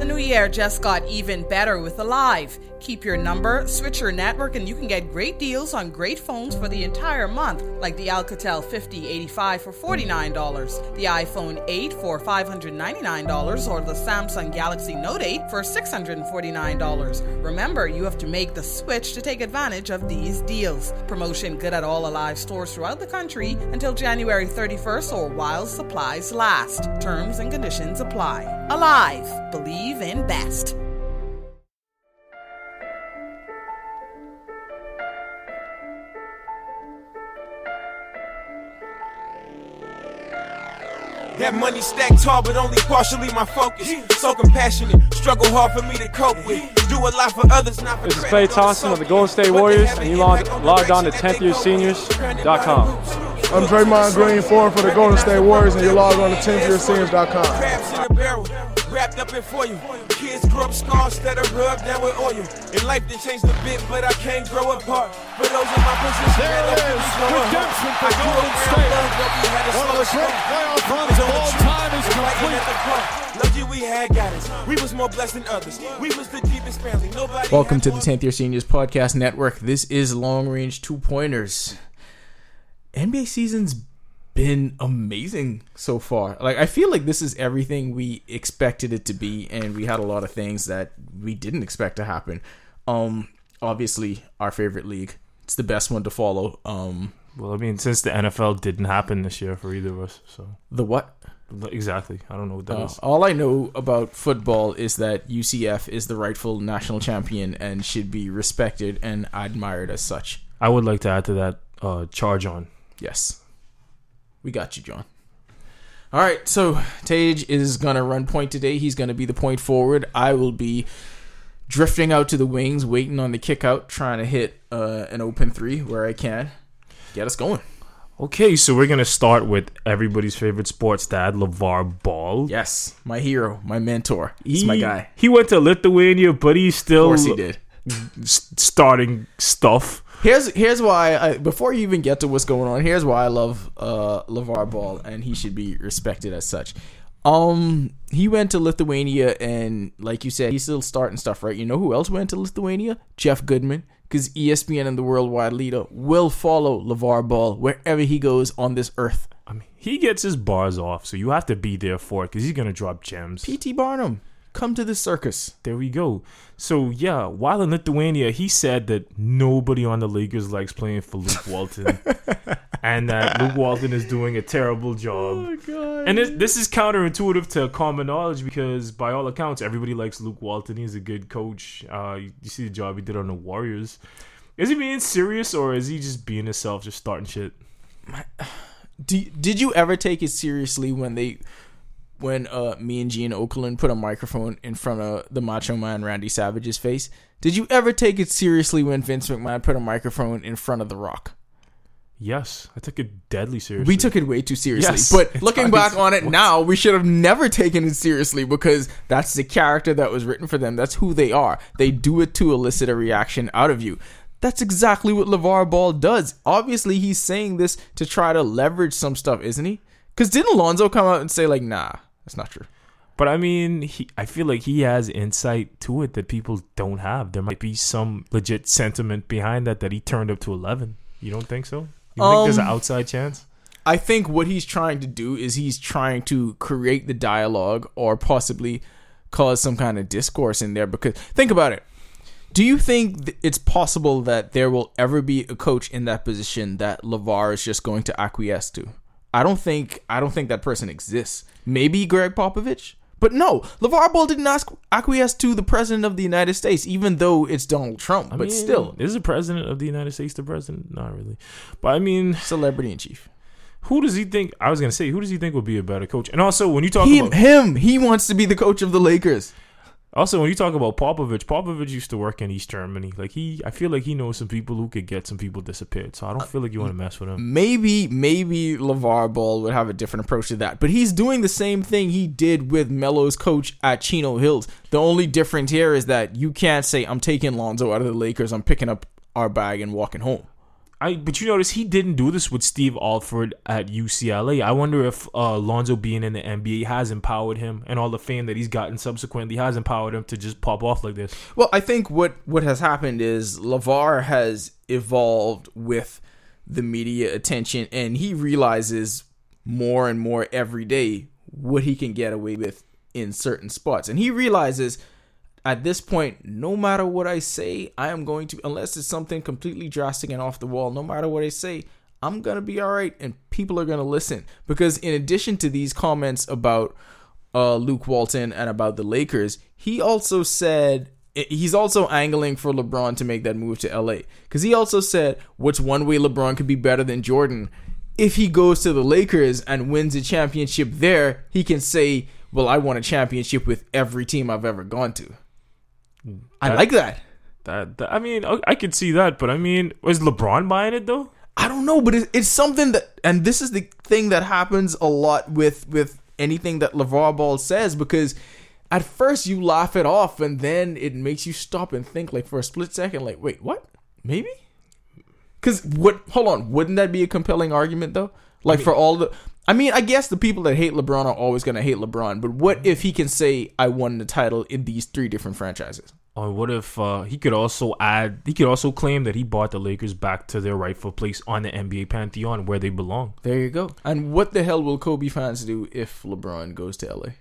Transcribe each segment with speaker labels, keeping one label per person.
Speaker 1: The new year just got even better with Alive. Keep your number, switch your network, and you can get great deals on great phones for the entire month, like the Alcatel 5085 for $49, the iPhone 8 for $599, or the Samsung Galaxy Note 8 for $649. Remember, you have to make the switch to take advantage of these deals. Promotion good at all Alive stores throughout the country until January 31st or while supplies last. Terms and conditions apply. Alive, believe in best.
Speaker 2: That money stacked tall, but only partially my focus. So compassionate, struggle hard for me to cope with. Do a lot for others, not for
Speaker 3: This is
Speaker 2: credit.
Speaker 3: Klay Thompson of the Golden State Warriors, and you log, logged on to 10thyearseniors.com.
Speaker 4: I'm Draymond Green, forward for the Golden State Warriors, and you log on to 10thyearseniors.com.
Speaker 2: Crabs in a barrel, wrapped up in foil. Kids grow up scars that are rubbed down with oil. In life, they changed a bit, but I can't grow apart. For those in my position,
Speaker 5: There
Speaker 2: that
Speaker 5: it
Speaker 2: left
Speaker 5: is,
Speaker 2: me grow apart.
Speaker 5: redemption for Golden State.
Speaker 2: around love, but we had a
Speaker 5: One of the great playoff runs of all time is complete.
Speaker 2: at the front. Lucky we had guidance. We was more blessed than others. We was the deepest family. Nobody
Speaker 6: Welcome to the 10th Year Seniors Podcast Network. This is Long Range Two Pointers. NBA season's been amazing so far. Like I feel like this is everything we expected it to be and we had a lot of things that we didn't expect to happen. Um obviously our favorite league. It's the best one to follow. Um
Speaker 3: Well, I mean, since the NFL didn't happen this year for either of us, so
Speaker 6: the what?
Speaker 3: exactly, I don't know what that
Speaker 6: Uh,
Speaker 3: is.
Speaker 6: all I know about football is that UCF is the rightful national champion and should be respected and admired as such.
Speaker 3: I would like to add to that uh, charge on.
Speaker 6: Yes. We got you, John. All right, so Tage is going to run point today. He's going to be the point forward. I will be drifting out to the wings, waiting on the kick out, trying to hit uh, an open three where I can. Get us going.
Speaker 3: Okay, so we're gonna start with everybody's favorite sports dad, LeVar Ball.
Speaker 6: Yes, my hero, my mentor. He's my guy.
Speaker 3: He went to Lithuania, but he's
Speaker 6: Of
Speaker 3: still
Speaker 6: course he did.
Speaker 3: starting stuff.
Speaker 6: Here's here's why I, before you even get to what's going on, here's why I love uh LeVar Ball and he should be respected as such. Um he went to Lithuania and like you said, he's still starting stuff, right? You know who else went to Lithuania? Jeff Goodman. Because ESPN and the worldwide leader will follow LeVar Ball wherever he goes on this earth.
Speaker 3: I mean, he gets his bars off, so you have to be there for it because he's gonna drop gems.
Speaker 6: P.T. Barnum, come to the circus.
Speaker 3: There we go. So yeah, while in Lithuania, he said that nobody on the Lakers likes playing for Luke Walton, and that Luke Walton is doing a terrible job.
Speaker 6: God.
Speaker 3: And this, this is counterintuitive to common knowledge because, by all accounts, everybody likes Luke Walton. He's a good coach. Uh, you, you see the job he did on the Warriors. Is he being serious or is he just being himself, just starting shit?
Speaker 6: Do, did you ever take it seriously when they when uh me and Gene Okerlund put a microphone in front of the Macho Man Randy Savage's face? Did you ever take it seriously when Vince McMahon put a microphone in front of The Rock?
Speaker 3: Yes, I took it deadly seriously.
Speaker 6: We took it way too seriously.
Speaker 3: Yes.
Speaker 6: but looking back on it now, we should have never taken it seriously because that's the character that was written for them. That's who they are. They do it to elicit a reaction out of you. That's exactly what LeVar Ball does. Obviously, he's saying this to try to leverage some stuff, isn't he? Because didn't Alonzo come out and say, like, nah, that's not true?
Speaker 3: But I mean, he, I feel like he has insight to it that people don't have. There might be some legit sentiment behind that that he turned up to 11. You don't think so? You think there's an
Speaker 6: Um,
Speaker 3: outside chance?
Speaker 6: I think what he's trying to do is he's trying to create the dialogue or possibly cause some kind of discourse in there because think about it. Do you think it's possible that there will ever be a coach in that position that LeVar is just going to acquiesce to? I don't think I don't think that person exists. Maybe Gregg Popovich? But no, LeVar Ball didn't ask, acquiesce to the president of the United States, even though it's Donald Trump.
Speaker 3: I
Speaker 6: but
Speaker 3: mean,
Speaker 6: still,
Speaker 3: is the president of the United States the president? Not really. But I mean,
Speaker 6: celebrity in chief.
Speaker 3: who does he think? I was gonna say, who does he think would be a better coach? And also, when you talk
Speaker 6: He,
Speaker 3: about
Speaker 6: him, he wants to be the coach of the Lakers.
Speaker 3: Also when you talk about Popovich, Popovich used to work in East Germany. Like he, I feel like he knows some people who could get some people disappeared. So I don't feel like you want to mess with him.
Speaker 6: maybe maybe LeVar Ball would have a different approach to that. But he's doing the same thing he did with Melo's coach at Chino Hills. The only difference here is that you can't say I'm taking Lonzo out of the Lakers, I'm picking up our bag and walking home.
Speaker 3: I but you notice he didn't do this with Steve Alford at UCLA. I wonder if uh, Lonzo being in the NBA has empowered him, and all the fame that he's gotten subsequently has empowered him to just pop off like this.
Speaker 6: Well, I think what what has happened is LeVar has evolved with the media attention, and he realizes more and more every day what he can get away with in certain spots, and he realizes at this point, no matter what I say, I am going to, unless it's something completely drastic and off the wall, no matter what I say, I'm going to be all right and people are going to listen. Because in addition to these comments about uh, Luke Walton and about the Lakers, he also said, he's also angling for LeBron to make that move to LA. Because he also said, what's one way LeBron could be better than Jordan? If he goes to the Lakers and wins a championship there, he can say, well, I won a championship with every team I've ever gone to. I like that.
Speaker 3: That, that I mean, I, I could see that, but I mean, was LeBron buying it though?
Speaker 6: I don't know, but it, it's something that, and this is the thing that happens a lot with with anything that LeVar Ball says because at first you laugh it off, and then it makes you stop and think, like for a split second, like, wait, what? Maybe? Because what? Hold on, wouldn't that be a compelling argument though? Like for all the, I mean, I guess the people that hate LeBron are always gonna hate LeBron, but what if he can say, I won the title in these three different franchises?
Speaker 3: Or what if uh, he could also add? He could also claim that he brought the Lakers back to their rightful place on the NBA pantheon where they belong.
Speaker 6: There you go. And what the hell will Kobe fans do if LeBron goes to LA?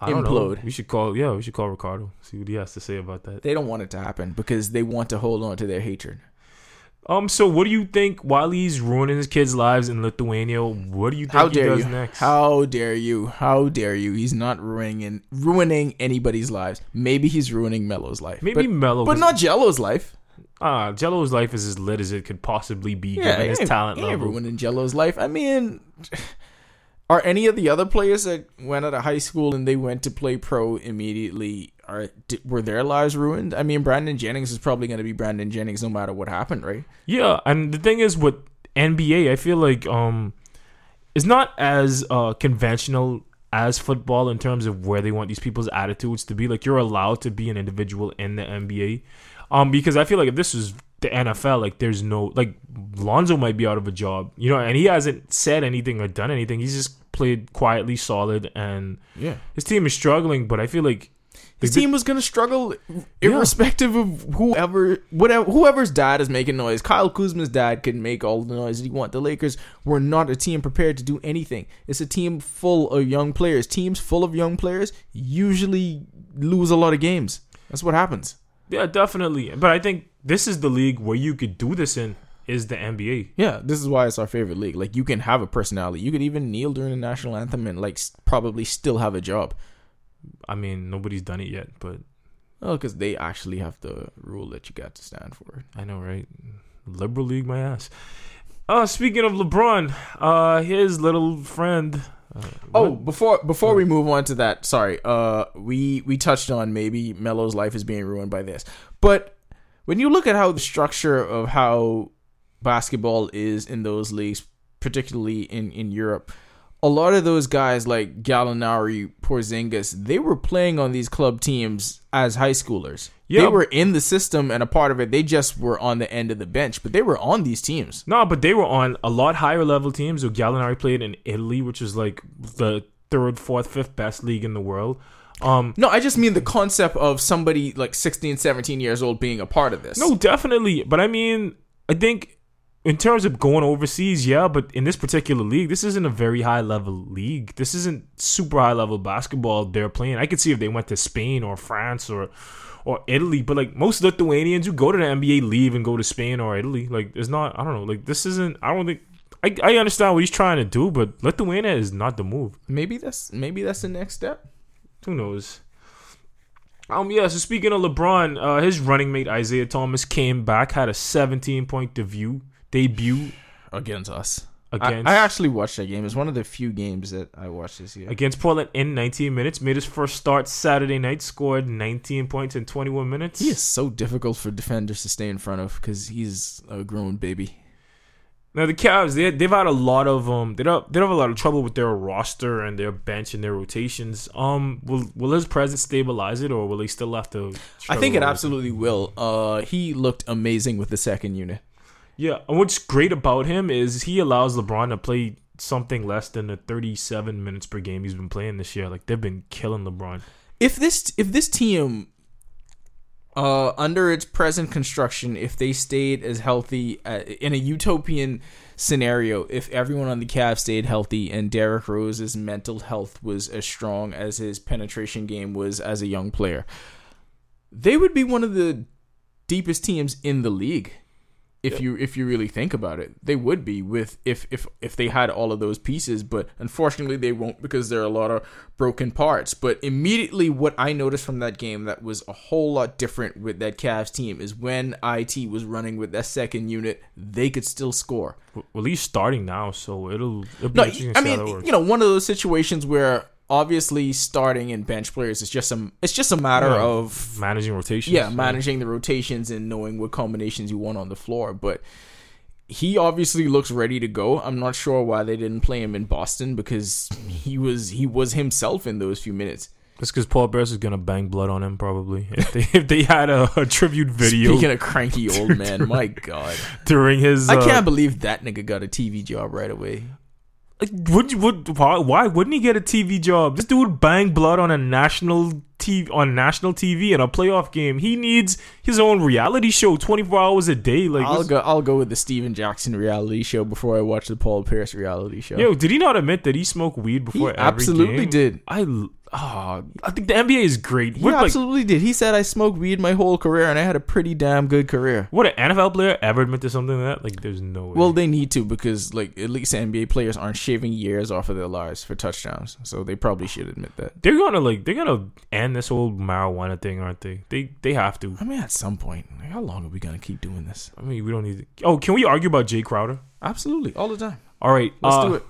Speaker 3: I don't know.
Speaker 6: Implode.
Speaker 3: We should call. Yeah, we should call Ricardo. See what he has to say about that.
Speaker 6: They don't want it to happen because they want to hold on to their hatred.
Speaker 3: Um. So, what do you think while he's ruining his kids' lives in Lithuania? What do you think
Speaker 6: How
Speaker 3: he
Speaker 6: dare
Speaker 3: does
Speaker 6: you?
Speaker 3: next?
Speaker 6: How dare you? How dare you? He's not ruining ruining anybody's lives. Maybe he's ruining Melo's life.
Speaker 3: Maybe
Speaker 6: but,
Speaker 3: Melo,
Speaker 6: but
Speaker 3: was-
Speaker 6: not Gelo's life.
Speaker 3: Ah, Gelo's life is as lit as it could possibly be
Speaker 6: Yeah,
Speaker 3: given his talent level.
Speaker 6: ruining Gelo's life. I mean, are any of the other players that went out of high school and they went to play pro immediately? Are were their lives ruined? I mean, Brandon Jennings is probably going to be Brandon Jennings no matter what happened, right?
Speaker 3: Yeah, and the thing is with NBA, I feel like um, it's not as uh conventional as football in terms of where they want these people's attitudes to be. Like you're allowed to be an individual in the NBA, um, because I feel like if this was the NFL, like there's no like Lonzo might be out of a job, you know, and he hasn't said anything or done anything. He's just played quietly, solid, and
Speaker 6: Yeah.
Speaker 3: his team is struggling. But I feel like
Speaker 6: His team was gonna struggle, irrespective of whoever, whatever, whoever's dad is making noise. Kyle Kuzma's dad can make all the noise he want. The Lakers were not a team prepared to do anything. It's a team full of young players. Teams full of young players usually lose a lot of games. That's what happens.
Speaker 3: yeah, definitely. But I think this is the league where you could do this in is the NBA.
Speaker 6: Yeah, this is why it's our favorite league. Like you can have a personality. You could even kneel during the national anthem and like probably still have a job.
Speaker 3: I mean, nobody's done it yet, but
Speaker 6: Oh, because they actually have the rule that you got to stand for.
Speaker 3: I know, right? Liberal league, my ass. Uh, speaking of LeBron, uh, his little friend. Uh,
Speaker 6: Oh,
Speaker 3: what?
Speaker 6: before before we move on to that, sorry. Uh, we we touched on maybe Melo's life is being ruined by this, but when you look at how the structure of how basketball is in those leagues, particularly in in Europe, a lot of those guys like Gallinari, Porzingis, they were playing on these club teams as high schoolers. They were in the system and a part of it. They just were on the end of the bench, but they were on these teams.
Speaker 3: no, but they were on a lot higher level teams. So Gallinari played in Italy, which is like the third, fourth, fifth best league in the world. Um,
Speaker 6: No, I just mean the concept of somebody like 16, 17 years old being a part of this.
Speaker 3: No, definitely. But I mean, I think in terms of going overseas, yeah, but in this particular league, this isn't a very high level league. This isn't super high level basketball they're playing. I could see if they went to Spain or France or or Italy, but like most Lithuanians who go to the NBA leave and go to Spain or Italy. Like it's not I don't know, like this isn't I don't think I, I understand what he's trying to do, but Lithuania is not the move.
Speaker 6: Maybe that's maybe that's the next step.
Speaker 3: Who knows? Um, yeah. So speaking of LeBron, uh, his running mate Isaiah Thomas came back, had a 17 point debut debut
Speaker 6: Against us.
Speaker 3: against
Speaker 6: I, I actually watched that game. It's one of the few games that I watched this year.
Speaker 3: against Portland in 19 minutes. Made his first start Saturday night. Scored 19 points in 21 minutes.
Speaker 6: He is so difficult for defenders to stay in front of because he's a grown baby.
Speaker 3: Now the Cavs, they they've had a lot of um, they don't they don't have a lot of trouble with their roster and their bench and their rotations. Um, will will his presence stabilize it, or will he still have to?
Speaker 6: I think it
Speaker 3: struggle with
Speaker 6: absolutely will. Uh, he looked amazing with the second unit.
Speaker 3: Yeah, and what's great about him is he allows LeBron to play something less than the 37 minutes per game he's been playing this year. Like they've been killing LeBron.
Speaker 6: if this if this team uh under its present construction if they stayed as healthy uh, in a utopian scenario if everyone on the Cavs stayed healthy and Derrick Rose's mental health was as strong as his penetration game was as a young player they would be one of the deepest teams in the league if you if you really think about it they would be with if if if they had all of those pieces but unfortunately they won't because there are a lot of broken parts. But immediately what i noticed from that game that was a whole lot different with that Cavs team is when it was running with that second unit they could still score.
Speaker 3: Well, he's starting now, so it'll. it'll be
Speaker 6: no
Speaker 3: interesting to
Speaker 6: i
Speaker 3: see how that
Speaker 6: mean you know one of those situations where obviously starting and bench players is just some it's just a matter
Speaker 3: Yeah.
Speaker 6: of
Speaker 3: managing rotations.
Speaker 6: yeah, managing the rotations and knowing what combinations you want on the floor. But he obviously looks ready to go. I'm not sure why they didn't play him in Boston because he was he was himself in those few minutes.
Speaker 3: That's because Paul Pierce is gonna bang blood on him probably if they if they had a, a tribute video
Speaker 6: Speaking of cranky old man, my god,
Speaker 3: during his.
Speaker 6: I
Speaker 3: uh,
Speaker 6: can't believe that nigga got a TV job right away.
Speaker 3: Like, would you would why, why wouldn't he get a TV job? This dude bang blood on a national TV on national TV in a playoff game. He needs his own reality show, twenty four hours a day. Like,
Speaker 6: I'll go. I'll go with the Stephen Jackson reality show before I watch the Paul Pierce reality show.
Speaker 3: yo, did he not admit that he smoked weed before
Speaker 6: He absolutely
Speaker 3: game?
Speaker 6: did.
Speaker 3: I ah, I think the NBA is great.
Speaker 6: he
Speaker 3: What, like,
Speaker 6: absolutely did. He said I smoked weed my whole career and I had a pretty damn good career.
Speaker 3: would an NFL player ever admit to something like that? Like, there's no way.
Speaker 6: Well, they need to because like at least NBA players aren't shaving years off of their lives for touchdowns, so they probably should admit that.
Speaker 3: they're gonna like they're gonna end this whole marijuana thing, aren't they? They they have to.
Speaker 6: I mean, at some point, like, how long are we gonna keep doing this?
Speaker 3: I mean, we don't need. To, oh, can we argue about Jae Crowder?
Speaker 6: Absolutely, all the time.
Speaker 3: All right,
Speaker 6: Let's
Speaker 3: uh,
Speaker 6: do it.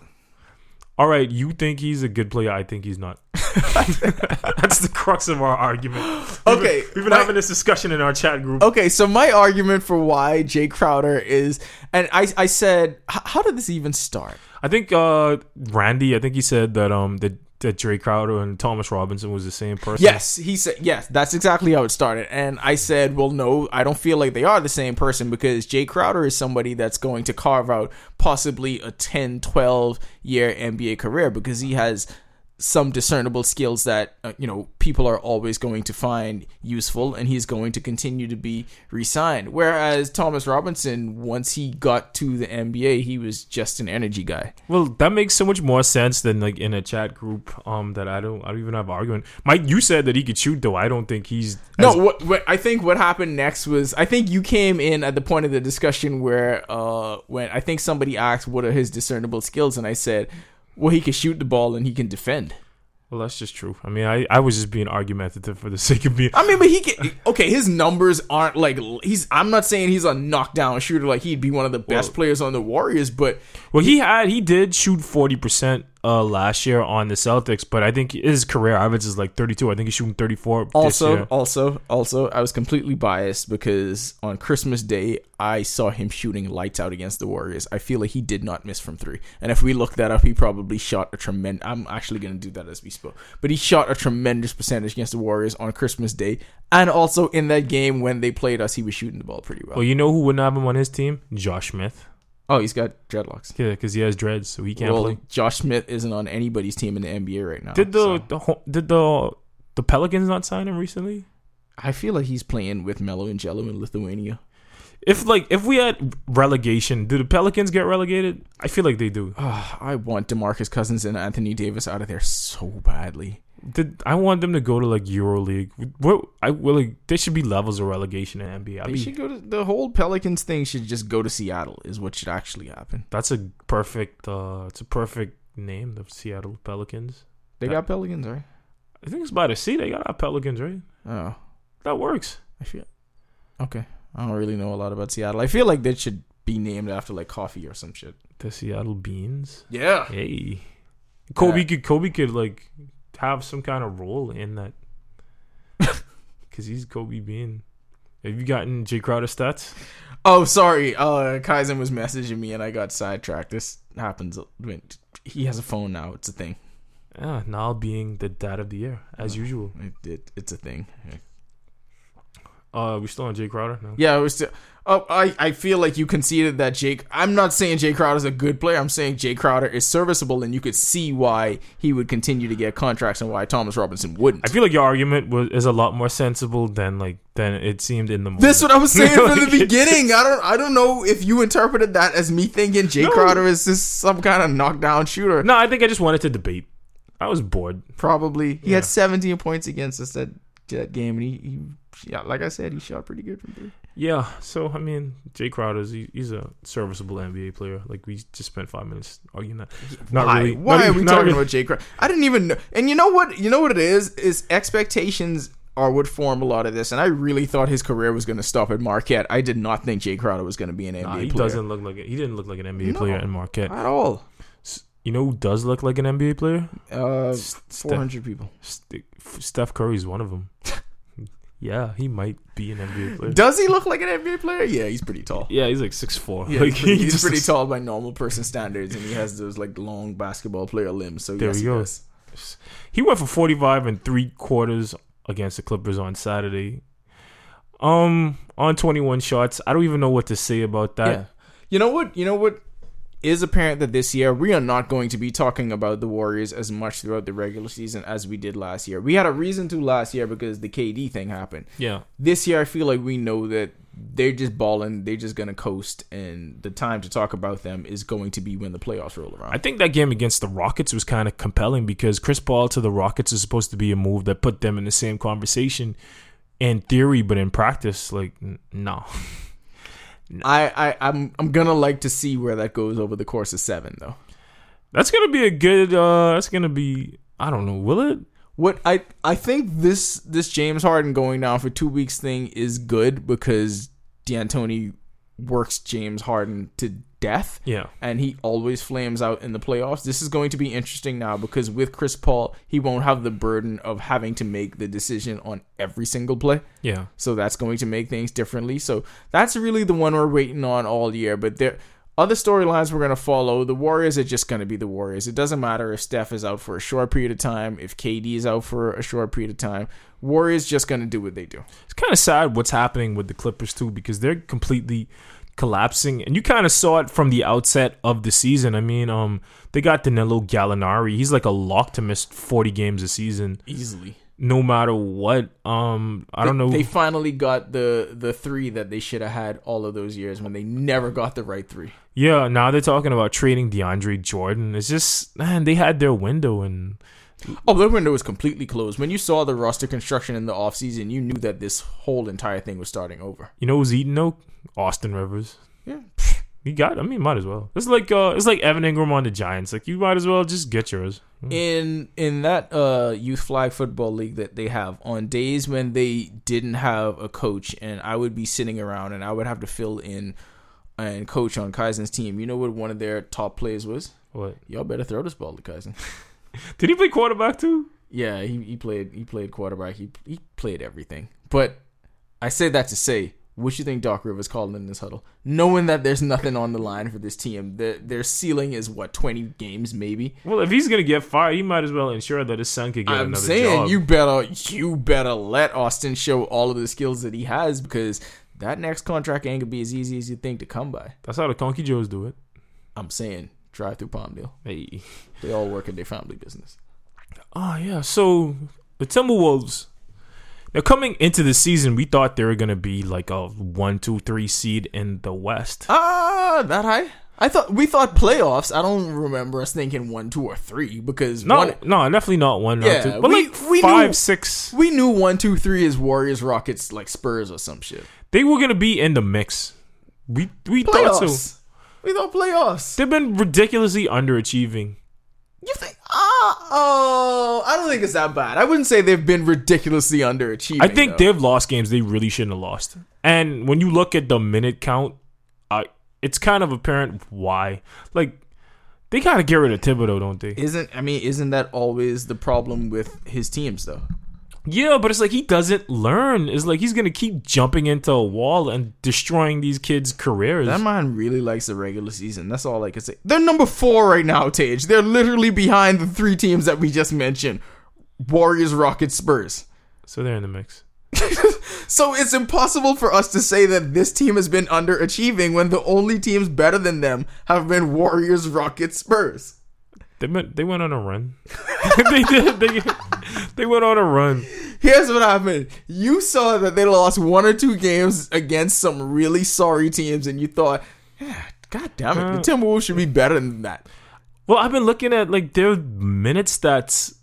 Speaker 3: All right, you think he's a good player. I think he's not. That's the crux of our argument. We've
Speaker 6: Okay,
Speaker 3: been, we've been
Speaker 6: my-
Speaker 3: having this discussion in our chat group.
Speaker 6: Okay, so my argument for why Jae Crowder is, and I, I said, how did this even start?
Speaker 3: I think uh, Randy. I think he said that um that that Dre Crowder and Thomas Robinson was the same person.
Speaker 6: Yes, he said, yes, that's exactly how it started. And I said, well, no, I don't feel like they are the same person because Jae Crowder is somebody that's going to carve out possibly a 10, 12 year NBA career because he has some discernible skills that, uh, you know, people are always going to find useful and he's going to continue to be re signed. Whereas Thomas Robinson, once he got to the NBA, he was just an energy guy.
Speaker 3: Well, that makes so much more sense than like in a chat group. Um, that I don't. I don't even have argument. Mike, you said that he could shoot, though. I don't think he's.
Speaker 6: No,
Speaker 3: as-
Speaker 6: what, what I think what happened next was I think you came in at the point of the discussion where uh when I think somebody asked what are his discernible skills and I said, well he can shoot the ball and he can defend.
Speaker 3: Well, that's just true. I mean, I, I was just being argumentative for the sake of being.
Speaker 6: I mean, but he can okay. His numbers aren't like he's. I'm not saying he's a knockdown shooter like he'd be one of the best
Speaker 3: Well-
Speaker 6: players on the Warriors, but
Speaker 3: Well, he had he did shoot forty percent uh last year on the Celtics, but I think his career average is like thirty two. I think he's shooting thirty four. this
Speaker 6: also,
Speaker 3: year.
Speaker 6: also, also, I was completely biased because on Christmas Day I saw him shooting lights out against the Warriors. I feel like he did not miss from three, and if we look that up, he probably shot a tremendous. I'm actually going to do that as we spoke, but he shot a tremendous percentage against the Warriors on Christmas Day, and also in that game when they played us, he was shooting the ball pretty well.
Speaker 3: Well, you know who wouldn't have him on his team? Josh Smith.
Speaker 6: Oh, he's got dreadlocks.
Speaker 3: Yeah, because he has dreads, so he can't
Speaker 6: well,
Speaker 3: play.
Speaker 6: Josh Smith isn't on anybody's team in the NBA right now.
Speaker 3: Did the,
Speaker 6: so
Speaker 3: the did the the Pelicans not sign him recently?
Speaker 6: I feel like he's playing with Melo and Gelo in Lithuania.
Speaker 3: If like if we had relegation, do the Pelicans get relegated? I feel like they do.
Speaker 6: Ah, I want DeMarcus Cousins and Anthony Davis out of there so badly.
Speaker 3: Did I want them to go to like EuroLeague? What I will like there should be levels of relegation in NBA. I
Speaker 6: They
Speaker 3: mean,
Speaker 6: should go to the whole Pelicans thing. Should just go to Seattle is what should actually happen.
Speaker 3: that's a perfect uh it's a perfect name, the Seattle Pelicans.
Speaker 6: They got Pelicans, right?
Speaker 3: I think it's by the sea. They got Pelicans, right?
Speaker 6: Oh,
Speaker 3: That works.
Speaker 6: I feel okay. I don't really know a lot about Seattle. I feel like they should be named after like coffee or some shit.
Speaker 3: The Seattle Beans.
Speaker 6: Yeah.
Speaker 3: Hey, Kobe
Speaker 6: Yeah.
Speaker 3: could Kobe could like have some kind of role in that because he's Kobe Bean. Have you gotten Jae Crowder stats?
Speaker 6: Oh, sorry. Uh, Kaizen was messaging me and I got sidetracked. This happens when he has a phone now. It's a thing.
Speaker 3: Yeah, now being the dad of the year as usual.
Speaker 6: It, it it's a thing.
Speaker 3: Uh, we still on Jae Crowder? No.
Speaker 6: Yeah, was still. Oh, I, I feel like you conceded that Jake. I'm not saying Jae Crowder is a good player. I'm saying Jae Crowder is serviceable, and you could see why he would continue to get contracts and why Thomas Robinson wouldn't.
Speaker 3: I feel like your argument was is a lot more sensible than like than it seemed in the moment.
Speaker 6: That's what I was saying from the beginning. I don't I don't know if you interpreted that as me thinking Jay
Speaker 3: No.
Speaker 6: Crowder is just some kind of knockdown shooter.
Speaker 3: No, I think I just wanted to debate. I was bored.
Speaker 6: Probably. He
Speaker 3: Yeah.
Speaker 6: had 17 points against us that that game, and he, he yeah, like I said, he shot pretty good from three.
Speaker 3: Yeah, so I mean, Jae Crowder's he, he's a serviceable NBA player. Like we just spent five minutes arguing that. Not
Speaker 6: why?
Speaker 3: really.
Speaker 6: Why
Speaker 3: not
Speaker 6: are we talking
Speaker 3: really-
Speaker 6: about Jae Crowder? I didn't even know. And you know what? You know what it is? Is expectations are what form a lot of this. And I really thought his career was going to stop at Marquette. I did not think Jae Crowder was going to be an NBA
Speaker 3: Nah, he
Speaker 6: player
Speaker 3: doesn't look like it. He didn't look like an NBA
Speaker 6: No.
Speaker 3: player in Marquette.
Speaker 6: at all.
Speaker 3: You know who does look like an NBA player?
Speaker 6: Uh,
Speaker 3: S- Steph,
Speaker 6: 400 people.
Speaker 3: Ste- Steph Curry's one of them. yeah, he might be an NBA player.
Speaker 6: Does he look like an NBA player? Yeah, he's pretty tall.
Speaker 3: yeah, he's like six four.
Speaker 6: Yeah,
Speaker 3: like,
Speaker 6: he's, pretty,
Speaker 3: he
Speaker 6: he's pretty
Speaker 3: looks-
Speaker 6: tall by normal person standards, and he has those like long basketball player limbs. So
Speaker 3: There
Speaker 6: yes,
Speaker 3: we
Speaker 6: he
Speaker 3: go.
Speaker 6: does.
Speaker 3: He went for 45 and three quarters against the Clippers on Saturday. Um, on 21 shots. I don't even know what to say about that.
Speaker 6: Yeah. You know what? You know what is apparent that this year we are not going to be talking about the Warriors as much throughout the regular season as we did last year. We had a reason to last year because the KD thing happened.
Speaker 3: Yeah.
Speaker 6: This year I feel like we know that they're just balling, they're just gonna coast, and the time to talk about them is going to be when the playoffs roll around.
Speaker 3: I think that game against the Rockets was kind of compelling because Chris Paul to the Rockets is supposed to be a move that put them in the same conversation in theory, but in practice, like, n- no.
Speaker 6: I, I I'm I'm gonna like to see where that goes over the course of seven though.
Speaker 3: That's gonna be a good. uh That's gonna be. I don't know. Will it?
Speaker 6: What I I think this this James Harden going down for two weeks thing is good because D'Antoni works James Harden to death.
Speaker 3: Yeah.
Speaker 6: And he always flames out in the playoffs. This is going to be interesting now because with Chris Paul, he won't have the burden of having to make the decision on every single play.
Speaker 3: Yeah.
Speaker 6: So that's going to make things differently. So that's really the one we're waiting on all year. But there other storylines we're gonna follow. The Warriors are just gonna be the Warriors. It doesn't matter if Steph is out for a short period of time, if KD is out for a short period of time. Warriors just gonna do what they do.
Speaker 3: It's kind of sad what's happening with the Clippers too because they're completely collapsing, and you kind of saw it from the outset of the season. I mean, um, they got Danilo Gallinari. He's like a lock to miss forty games a season,
Speaker 6: Easily.
Speaker 3: no matter what. Um, I don't know.
Speaker 6: They finally got the the three that they should have had all of those years when they never got the right three.
Speaker 3: yeah, now they're talking about trading DeAndre Jordan. It's just man, they had their window, and
Speaker 6: Oh, the window was completely closed. When you saw the roster construction in the offseason, you knew that this whole entire thing was starting over.
Speaker 3: you know who's eating though? Austin Rivers.
Speaker 6: Yeah.
Speaker 3: He got. I mean, might as well. It's like uh, it's like Evan Engram on the Giants. Like you might as well just get yours.
Speaker 6: in in that uh youth flag football league that they have on days when they didn't have a coach and I would be sitting around and I would have to fill in and coach on Kaizen's team. You know what one of their top plays was?
Speaker 3: What?
Speaker 6: Y'all better throw this ball to Kaizen.
Speaker 3: Did he play quarterback too?
Speaker 6: yeah, he, he played he played quarterback. He he played everything. But I say that to say, what you think Doc Rivers called in this huddle, knowing that there's nothing on the line for this team. Their their ceiling is what twenty games maybe.
Speaker 3: Well, if he's gonna get fired, he might as well ensure that his son could get.
Speaker 6: I'm
Speaker 3: another
Speaker 6: saying
Speaker 3: job.
Speaker 6: you better you better let Austin show all of the skills that he has because that next contract ain't gonna be as easy as you think to come by.
Speaker 3: That's how the Conky Joes do it.
Speaker 6: I'm saying drive through Palmdale.
Speaker 3: Hey.
Speaker 6: They all work in their family business.
Speaker 3: Oh yeah. So the Timberwolves. Now coming into the season, we thought they were gonna be like a one, two, three seed in the West.
Speaker 6: Ah, that high? I thought we thought playoffs. I don't remember us thinking one, two, or three because
Speaker 3: No,
Speaker 6: one,
Speaker 3: no, definitely not one,
Speaker 6: Yeah,
Speaker 3: two, but
Speaker 6: we-
Speaker 3: like
Speaker 6: we
Speaker 3: five,
Speaker 6: knew-
Speaker 3: six.
Speaker 6: we knew one, two, three is Warriors, Rockets, like Spurs or some shit.
Speaker 3: They were gonna be in the mix. We we thought so.
Speaker 6: Playoffs. We thought playoffs.
Speaker 3: They've been ridiculously underachieving.
Speaker 6: You think? Ah, oh, I don't think it's that bad. I wouldn't say they've been ridiculously underachieving.
Speaker 3: I think
Speaker 6: though.
Speaker 3: they've lost games they really shouldn't have lost. And when you look at the minute count, uh, it's kind of apparent why. Like they gotta get rid of Thibodeau, don't they?
Speaker 6: Isn't I mean, isn't that always the problem with his teams though?
Speaker 3: Yeah, but it's like he doesn't learn. It's like he's gonna keep jumping into a wall and destroying these kids' careers.
Speaker 6: That man really likes the regular season. That's all I can say. They're number four right now, Tage. They're literally behind the three teams that we just mentioned: Warriors, Rockets, Spurs.
Speaker 3: so they're in the mix.
Speaker 6: so it's impossible for us to say that this team has been underachieving when the only teams better than them have been Warriors, Rockets, Spurs.
Speaker 3: They went. They went on a run. they did. They, they went on a run.
Speaker 6: Here's what happened. You saw that they lost one or two games against some really sorry teams, and you thought, yeah, God damn it, the Timberwolves should be better than that.
Speaker 3: Well, I've been looking at like their minute stats,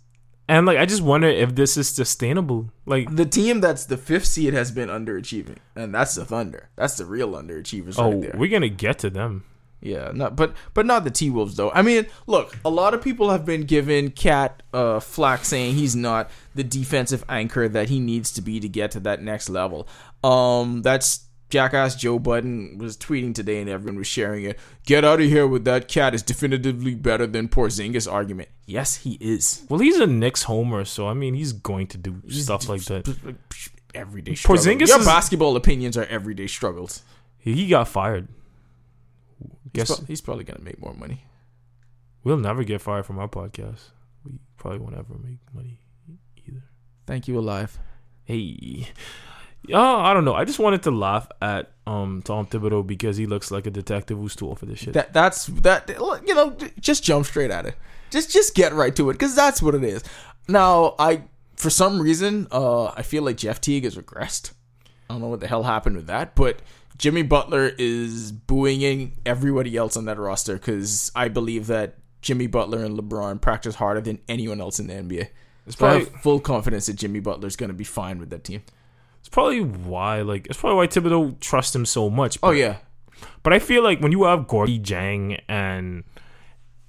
Speaker 3: and like I just wonder if this is sustainable. Like,
Speaker 6: The team that's the fifth seed has been underachieving, and that's the Thunder. That's the real underachievers
Speaker 3: oh,
Speaker 6: right there.
Speaker 3: we're gonna get to them.
Speaker 6: Yeah, not but but not the T Wolves though. I mean, look, a lot of people have been giving KAT uh, flack saying he's not the defensive anchor that he needs to be to get to that next level. Um, that's jackass Joe Budden was tweeting today, and everyone was sharing it. Get out of here with that. KAT is definitively better than Porzingis argument. Yes, he is.
Speaker 3: Well, he's a Knicks homer, so I mean, he's going to do stuff like that.
Speaker 6: Everyday struggles.
Speaker 3: Porzingis
Speaker 6: Your
Speaker 3: is-
Speaker 6: basketball opinions are everyday struggles.
Speaker 3: He he got fired.
Speaker 6: He's,
Speaker 3: Guess
Speaker 6: pro- he's probably gonna make more money.
Speaker 3: we'll never get fired from our podcast. We probably won't ever make money either.
Speaker 6: Thank you, alive.
Speaker 3: Hey. Oh, I don't know. I just wanted to laugh at um Tom Thibodeau because he looks like a detective who's too old for this shit.
Speaker 6: That that's that you know just jump straight at it. Just just get right to it because that's what it is. Now I for some reason uh I feel like Jeff Teague has regressed. I don't know what the hell happened with that, but Jimmy Butler is booing everybody else on that roster because I believe that Jimmy Butler and LeBron practice harder than anyone else in the NBA.
Speaker 3: It's
Speaker 6: So I
Speaker 3: probably
Speaker 6: have full confidence that Jimmy Butler's going to be fine with that team.
Speaker 3: it's probably why like it's probably why Thibodeau trusts him so much.
Speaker 6: Oh yeah,
Speaker 3: But I feel like when you have Gorgui Dieng and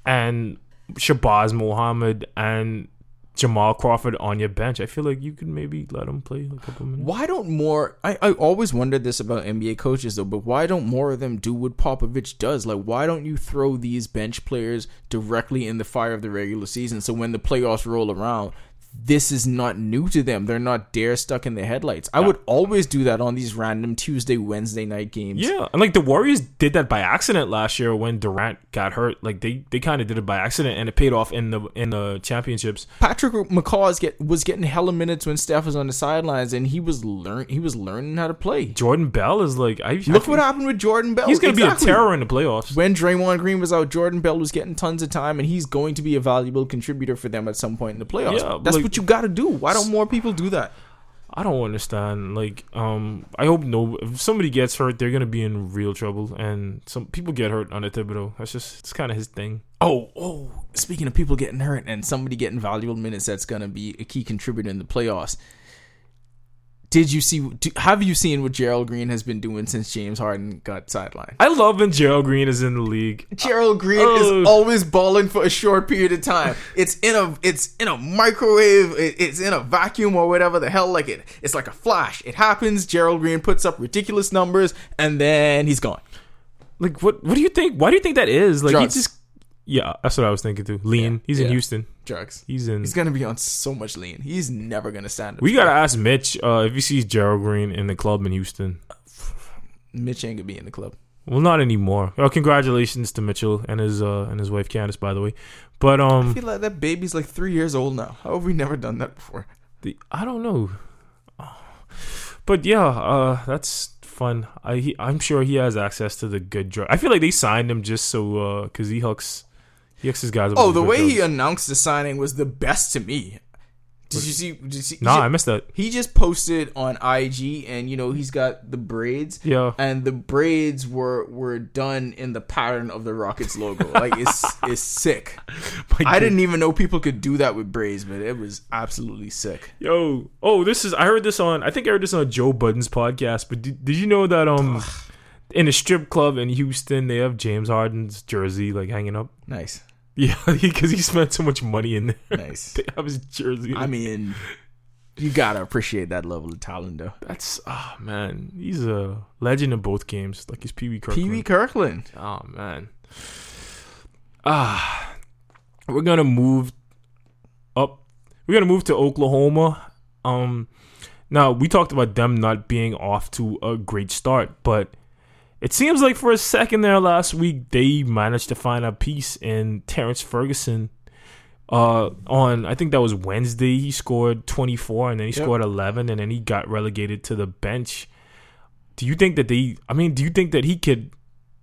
Speaker 3: and Shabazz Muhammad and Jamal Crawford on your bench, I feel like you could maybe let him play a couple minutes.
Speaker 6: Why don't more? I, I always wondered this about NBA coaches though, but why don't more of them do what Popovich does? Like, why don't you throw these bench players directly in the fire of the regular season so when the playoffs roll around, this is not new to them. They're not dare stuck in the headlights. I would always do that on these random Tuesday, Wednesday night games.
Speaker 3: Yeah, and like the Warriors did that by accident last year when Durant got hurt. Like they, they kind of did it by accident, and it paid off in the in the championships.
Speaker 6: Patrick McCaw is get, was getting hella minutes when Steph was on the sidelines, and he was learn he was learning how to play.
Speaker 3: Jordan Bell is like, I
Speaker 6: Look what happened with Jordan Bell.
Speaker 3: He's gonna
Speaker 6: Exactly.
Speaker 3: be a terror in the playoffs.
Speaker 6: when Draymond Green was out, Jordan Bell was getting tons of time, and he's going to be a valuable contributor for them at some point in the playoffs.
Speaker 3: Yeah,
Speaker 6: That's
Speaker 3: like-
Speaker 6: what you got to do. Why don't more people do that?
Speaker 3: I don't understand. Like, um, I hope no. If somebody gets hurt, they're gonna be in real trouble. And some people get hurt on under Thibodeau. That's just it's kind of his thing.
Speaker 6: Oh, oh! Speaking of people getting hurt and somebody getting valuable minutes, that's going to be a key contributor in the playoffs. Did you see? Do, have you seen what Gerald Green has been doing since James Harden got sidelined?
Speaker 3: I love when Gerald Green is in the league.
Speaker 6: Gerald Green
Speaker 3: Oh.
Speaker 6: is always balling for a short period of time. It's in a it's in a microwave. It's in a vacuum or whatever the hell. Like it, it's like a flash. It happens. Gerald Green puts up ridiculous numbers, and then he's gone.
Speaker 3: Like, what? What do you think? Why do you think that is? Like,
Speaker 6: Drugs.
Speaker 3: he just. Yeah, that's what I was thinking too. Lean.
Speaker 6: Yeah,
Speaker 3: He's in. Houston.
Speaker 6: Drugs.
Speaker 3: He's in.
Speaker 6: He's gonna be on so much lean. He's never gonna stand up.
Speaker 3: we gotta ask Mitch uh, if he sees Gerald Green in the club in Houston.
Speaker 6: Mitch ain't gonna be in the club.
Speaker 3: Well, not anymore. Oh, congratulations to Mitchell and his uh, and his wife Candace, by the way. But
Speaker 6: I
Speaker 3: um,
Speaker 6: feel like that baby's like three years old now. How have we never done that before?
Speaker 3: the I don't know. But yeah, uh, that's fun. I he, I'm sure he has access to the good drug. I feel like they signed him just so because hooks he hooks guys.
Speaker 6: Oh, the way he announced the signing was the best to me. Did you see? Did you see?
Speaker 3: Nah, I missed that.
Speaker 6: He just posted on IG, and you know he's got the braids.
Speaker 3: Yeah.
Speaker 6: and the braids were were done in the pattern of the Rockets logo. Like it's it's sick.
Speaker 3: My
Speaker 6: I
Speaker 3: dude.
Speaker 6: didn't even know people could do that with braids, but it was absolutely sick.
Speaker 3: Yo, oh, this is. I heard this on. I think I heard this on Joe Budden's podcast. But did, did you know that um, in a strip club in Houston, they have James Harden's jersey like hanging up?
Speaker 6: Nice,
Speaker 3: Yeah, because he spent so much money in there.
Speaker 6: nice.
Speaker 3: They have his jersey.
Speaker 6: I mean, you gotta appreciate that level of talent, though.
Speaker 3: that's oh man, he's a legend in both games. Like he's Pee Wee Kirkland.
Speaker 6: Pee Wee Kirkland.
Speaker 3: Oh man. Ah, we're gonna move up. We're gonna move to Oklahoma. Um, now we talked about them not being off to a great start, but it seems like for a second there last week they managed to find a piece in Terrance Ferguson. Uh, on I think that was Wednesday, he scored 24, and then he
Speaker 6: Yep.
Speaker 3: scored 11, and then he got relegated to the bench. Do you think that they? I mean, do you think that he could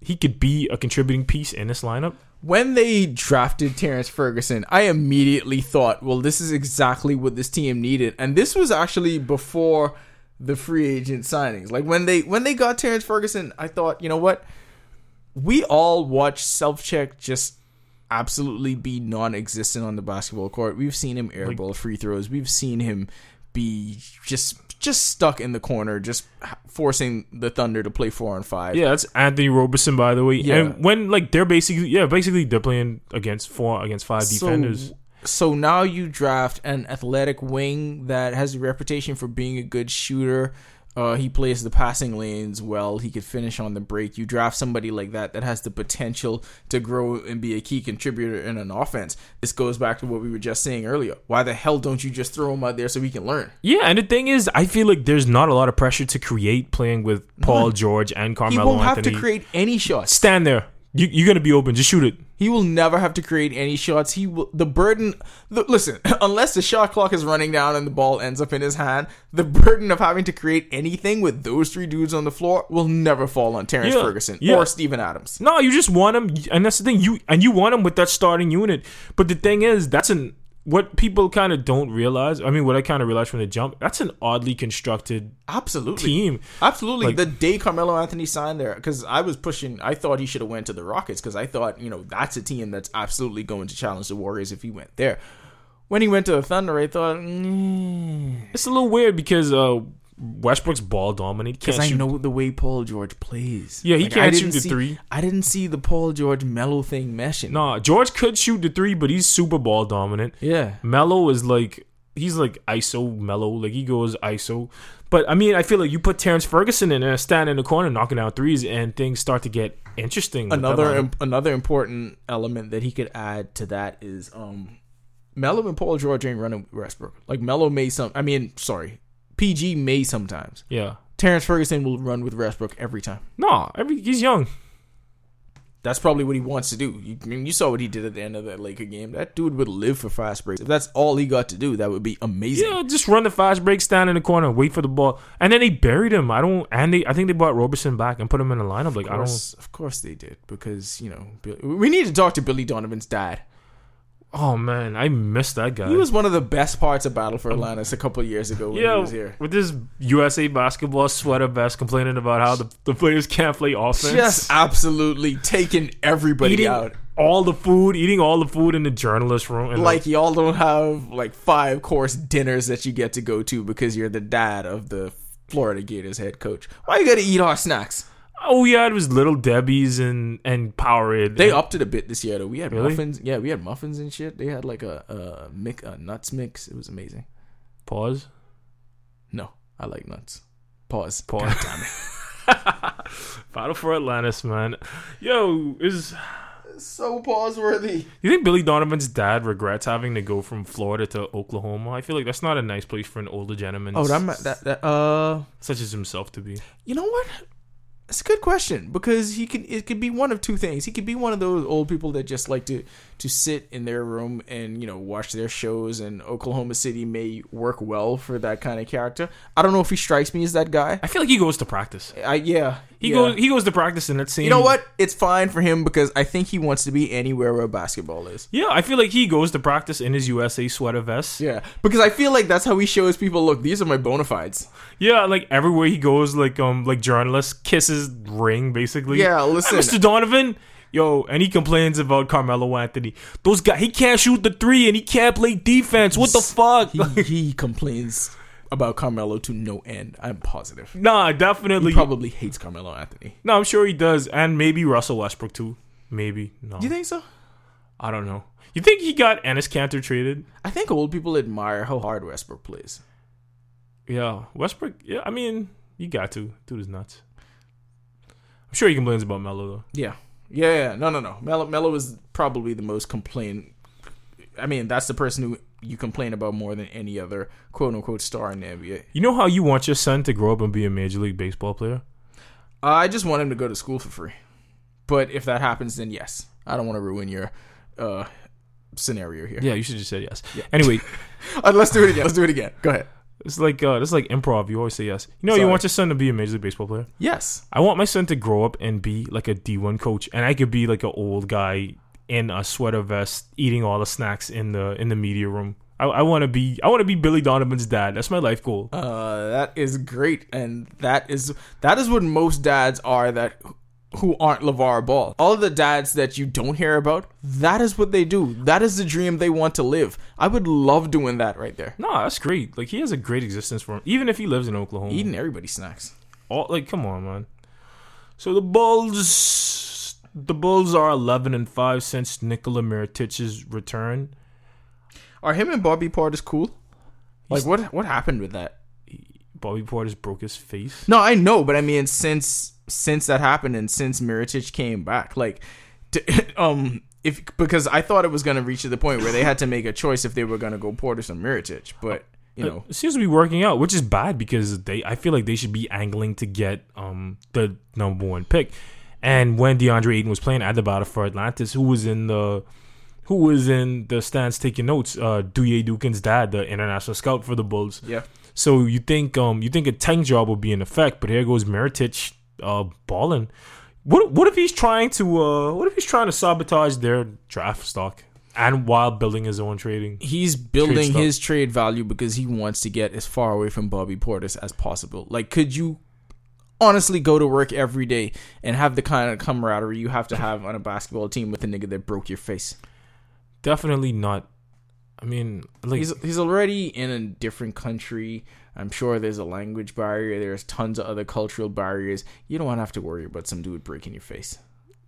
Speaker 3: he could be a contributing piece in this lineup?
Speaker 6: When they drafted Terrance Ferguson, I immediately thought, well, this is exactly what this team needed. And this was actually before the free agent signings. Like when they when they got Terrance Ferguson, I thought, you know what? We all watch self check just absolutely be non existent on the basketball court. We've seen him airball free throws. We've seen him be just just stuck in the corner, just forcing the Thunder to play four on five.
Speaker 3: Yeah, that's Anthony Roberson, by the way.
Speaker 6: Yeah.
Speaker 3: And when like they're basically yeah, basically they're playing against four against five defenders.
Speaker 6: So, now you draft an athletic wing that has a reputation for being a good shooter. Uh, he plays the passing lanes well. He could finish on the break. You draft somebody like that that has the potential to grow and be a key contributor in an offense. This goes back to what we were just saying earlier. Why the hell don't you just throw him out there so he can learn?
Speaker 3: Yeah, and the thing is, I feel like there's not a lot of pressure to create playing with Paul George and Carmelo.
Speaker 6: He won't have
Speaker 3: Anthony.
Speaker 6: to create any shots.
Speaker 3: Stand there. You, you're gonna be open. Just shoot it.
Speaker 6: He will never have to create any shots. He will. The burden. The, listen, unless the shot clock is running down and the ball ends up in his hand, the burden of having to create anything with those three dudes on the floor will never fall on Terrance
Speaker 3: Yeah,
Speaker 6: Ferguson
Speaker 3: yeah.
Speaker 6: or Steven Adams.
Speaker 3: No, you just want him, and that's the thing. You and you want him with that starting unit. But the thing is, that's an what people kind of don't realize. I mean, what I kind of realized from the jump. That's an oddly constructed
Speaker 6: Absolutely.
Speaker 3: team.
Speaker 6: Absolutely.
Speaker 3: Like-
Speaker 6: the day Carmelo Anthony signed there, because I was pushing, I thought he should have went to the Rockets because I thought, you know, that's a team that's absolutely going to challenge the Warriors if he went there. When he went to the Thunder, I thought, mm,
Speaker 3: It's a little weird because uh, Westbrook's ball dominant.
Speaker 6: because I
Speaker 3: shoot.
Speaker 6: know the way Paul George plays.
Speaker 3: Yeah, he
Speaker 6: I
Speaker 3: can't shoot the
Speaker 6: see-
Speaker 3: three.
Speaker 6: I didn't see the Paul George Melo thing meshing.
Speaker 3: Nah, George could shoot the three, but he's super ball dominant.
Speaker 6: Yeah.
Speaker 3: Melo is like he's like ISO Melo, like he goes ISO. But I mean, I feel like you put Terrance Ferguson in there, stand in the corner, knocking out threes, and things start to get interesting.
Speaker 6: Another im- another important element that he could add to that is um Melo and Paul George ain't running Westbrook. Like Melo may some I mean, sorry. PG may sometimes.
Speaker 3: yeah,
Speaker 6: Terrance Ferguson will run with Westbrook every time.
Speaker 3: no, every he's young.
Speaker 6: That's probably what he wants to do. You, I mean, you saw what he did at the end of that Laker game. That dude would live for fast breaks. If that's all he got to do, that would be amazing.
Speaker 3: Yeah, just run the fast break, stand in the corner, wait for the ball, and then they buried him. I don't, and they, I think they brought Roberson back and put him in the lineup. Like
Speaker 6: Of
Speaker 3: I don't.
Speaker 6: of course they did because you know Bill- we need to talk to Billy Donovan's dad.
Speaker 3: Oh man, I missed that guy.
Speaker 6: He was one of the best parts of Battle for Atlantis a couple of years ago when he
Speaker 3: yeah,
Speaker 6: was here.
Speaker 3: with this USA basketball sweater vest, complaining about how the, the players can't play offense.
Speaker 6: Just absolutely taking everybody
Speaker 3: eating
Speaker 6: out.
Speaker 3: all the food, eating all the food in the journalist room. And
Speaker 6: Like y'all don't have like five course dinners that you get to go to because you're the dad of the Florida Gators head coach. Why you gotta eat our snacks?
Speaker 3: Oh yeah, it was Little Debbie's and and Powerade.
Speaker 6: They
Speaker 3: And-
Speaker 6: upped it a bit this year though. We had
Speaker 3: Really?
Speaker 6: muffins. Yeah, we had muffins and shit. They had like a a, mix, a nuts mix. It was amazing.
Speaker 3: pause.
Speaker 6: No, I like nuts. Pause.
Speaker 3: Pause. damn Battle for Atlantis, man. Yo, is
Speaker 6: So pause worthy.
Speaker 3: you think Billy Donovan's dad regrets having to go from Florida to Oklahoma? I feel like that's not a nice place for an older gentleman.
Speaker 6: Oh, that, that that uh.
Speaker 3: such as himself to be.
Speaker 6: You know what? It's a good question because he can. It could be one of two things. He could be one of those old people that just like to to sit in their room and you know watch their shows. And Oklahoma City may work well for that kind of character. I don't know if he strikes me as that guy.
Speaker 3: I feel like he goes to practice.
Speaker 6: I yeah.
Speaker 3: He
Speaker 6: yeah.
Speaker 3: goes he goes to practice in that same.
Speaker 6: You know what? It's fine for him because I think he wants to be anywhere where basketball is.
Speaker 3: Yeah, I feel like he goes to practice in his USA sweater vest.
Speaker 6: Yeah, because I feel like that's how he shows people. Look, these are my bona fides.
Speaker 3: Yeah, like everywhere he goes, like um, like journalists kisses ring basically.
Speaker 6: Yeah,
Speaker 3: Hey,
Speaker 6: listen.
Speaker 3: Mr. Donovan. Yo, and he complains about Carmelo Anthony. Those guys, he can't shoot the three and he can't play defense. What the fuck?
Speaker 6: He, he complains about Carmelo to no end. I'm positive.
Speaker 3: nah, definitely.
Speaker 6: He probably hates Carmelo Anthony.
Speaker 3: no, I'm sure he does, and maybe Russell Westbrook too. Maybe no.
Speaker 6: You think so?
Speaker 3: I don't know. You think he got Enes Kanter traded?
Speaker 6: I think old people admire how hard Westbrook plays.
Speaker 3: Yeah, Westbrook. Yeah, I mean, you got to. Dude is nuts. I'm sure he complains about Melo though.
Speaker 6: Yeah. Yeah, yeah. no, no, no. Melo, Melo is probably the most complain. I mean, that's the person who you complain about more than any other quote unquote star in the NBA.
Speaker 3: You know how you want your son to grow up and be a major league baseball player?
Speaker 6: I just want him to go to school for free. But if that happens, then yes. I don't want to ruin your uh, scenario here.
Speaker 3: Yeah, you should just say yes. Anyway,
Speaker 6: Uh, let's do it again. Let's do it again. Go ahead.
Speaker 3: it's like uh, it's like improv. You always say yes. You know, you want your son to be a major league baseball player.
Speaker 6: Yes.
Speaker 3: I want my son to grow up and be like a D one coach, and I could be like an old guy in a sweater vest eating all the snacks in the in the media room. I, I want to be I want to be Billy Donovan's dad. That's my life goal.
Speaker 6: Uh, that is great, and that is that is what most dads are that who aren't LeVar Ball. All of the dads that you don't hear about, that is what they do. That is the dream they want to live. I would love doing that right there.
Speaker 3: No, that's great. Like he has a great existence for him, even if he lives in Oklahoma.
Speaker 6: Eating everybody's snacks.
Speaker 3: all like come on man so the bulls the bulls are 11 and 5 since nikola Mirotic's return
Speaker 6: Are him and Bobby Portis cool? Like what what happened with that?
Speaker 3: bobby portis broke his face
Speaker 6: No, I know, but I mean since since that happened and since Mirotic came back, like d um if because I thought it was going to reach to the point where they had to make a choice if they were going to go Portis or Mirotic, but you know,
Speaker 3: it seems to be working out which is bad because they i feel like they should be angling to get um the number one pick and when deandre ayton was playing at the battle for atlantis who was in the who was in the stands taking notes uh duye dukin's dad the international scout for the bulls
Speaker 6: yeah.
Speaker 3: So you think um you think a tank job would be in effect, but here goes Mirotic uh balling. What what if he's trying to uh what if he's trying to sabotage their draft stock and while building his own trading?
Speaker 6: He's building
Speaker 3: stock.
Speaker 6: his trade value because he wants to get as far away from Bobby Portis as possible. Like, could you honestly go to work every day and have the kind of camaraderie you have to have on a basketball team with a nigga that broke your face?
Speaker 3: Definitely not. I mean, like
Speaker 6: He's he's already in a different country. I'm sure there's a language barrier. There's tons of other cultural barriers. You don't want to have to worry about some dude breaking your face.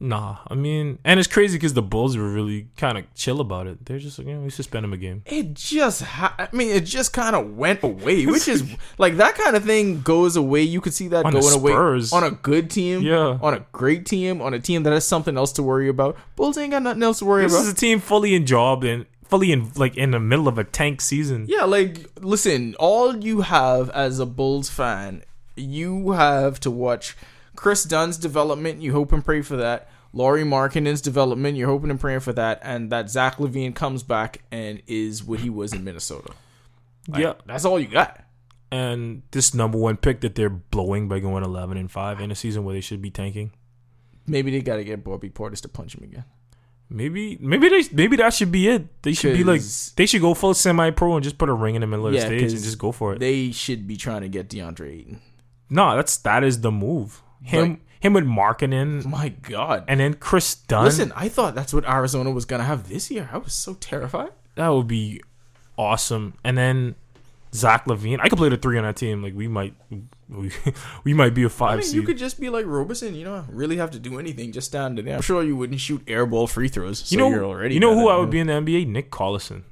Speaker 3: Nah. I mean, and it's crazy because the Bulls were really kind of chill about it. They're just like, you know, we suspend him a game.
Speaker 6: It just, ha- I mean, it just kind of went away, which is like that kind of thing goes away. You could see that
Speaker 3: On
Speaker 6: going away on a good team,
Speaker 3: Yeah.
Speaker 6: on a great team, on a team that has something else to worry about. Bulls ain't got nothing else to worry
Speaker 3: This
Speaker 6: about.
Speaker 3: is a team fully in job and fully in like in the middle of a tank season.
Speaker 6: Yeah, like listen, all you have as a Bulls fan, you have to watch Kris Dunn's development. You hope and pray for that. Lauri Markkanen's development. You're hoping and praying for that, and that Zach LaVine comes back and is what he was in Minnesota. Like,
Speaker 3: yeah,
Speaker 6: that's all you got.
Speaker 3: and this number one pick that they're blowing by going 11 and 5 in a season where they should be tanking
Speaker 6: Maybe they got to get Bobby Portis to punch him again.
Speaker 3: maybe maybe they maybe that should be it they should be like, they should go full semi-pro and just put a ring in the middle of the
Speaker 6: Yeah,
Speaker 3: stage and just go for it
Speaker 6: They should be trying to get DeAndre Ayton.
Speaker 3: no that's that is the move him
Speaker 6: Like-
Speaker 3: him with Markkanen
Speaker 6: My God.
Speaker 3: and then Kris Dunn
Speaker 6: Listen, I thought that's what Arizona was gonna have this year. I was so terrified.
Speaker 3: that would be awesome and then Zach LaVine I could play the three on that team like we might we, we might be a five I
Speaker 6: mean,
Speaker 3: seed
Speaker 6: you could just be like Roberson. You don't really have to do anything. Just stand there. I'm sure you wouldn't shoot airball free throws. So
Speaker 3: you know
Speaker 6: you're already
Speaker 3: you know who I would be in the NBA Nick Collison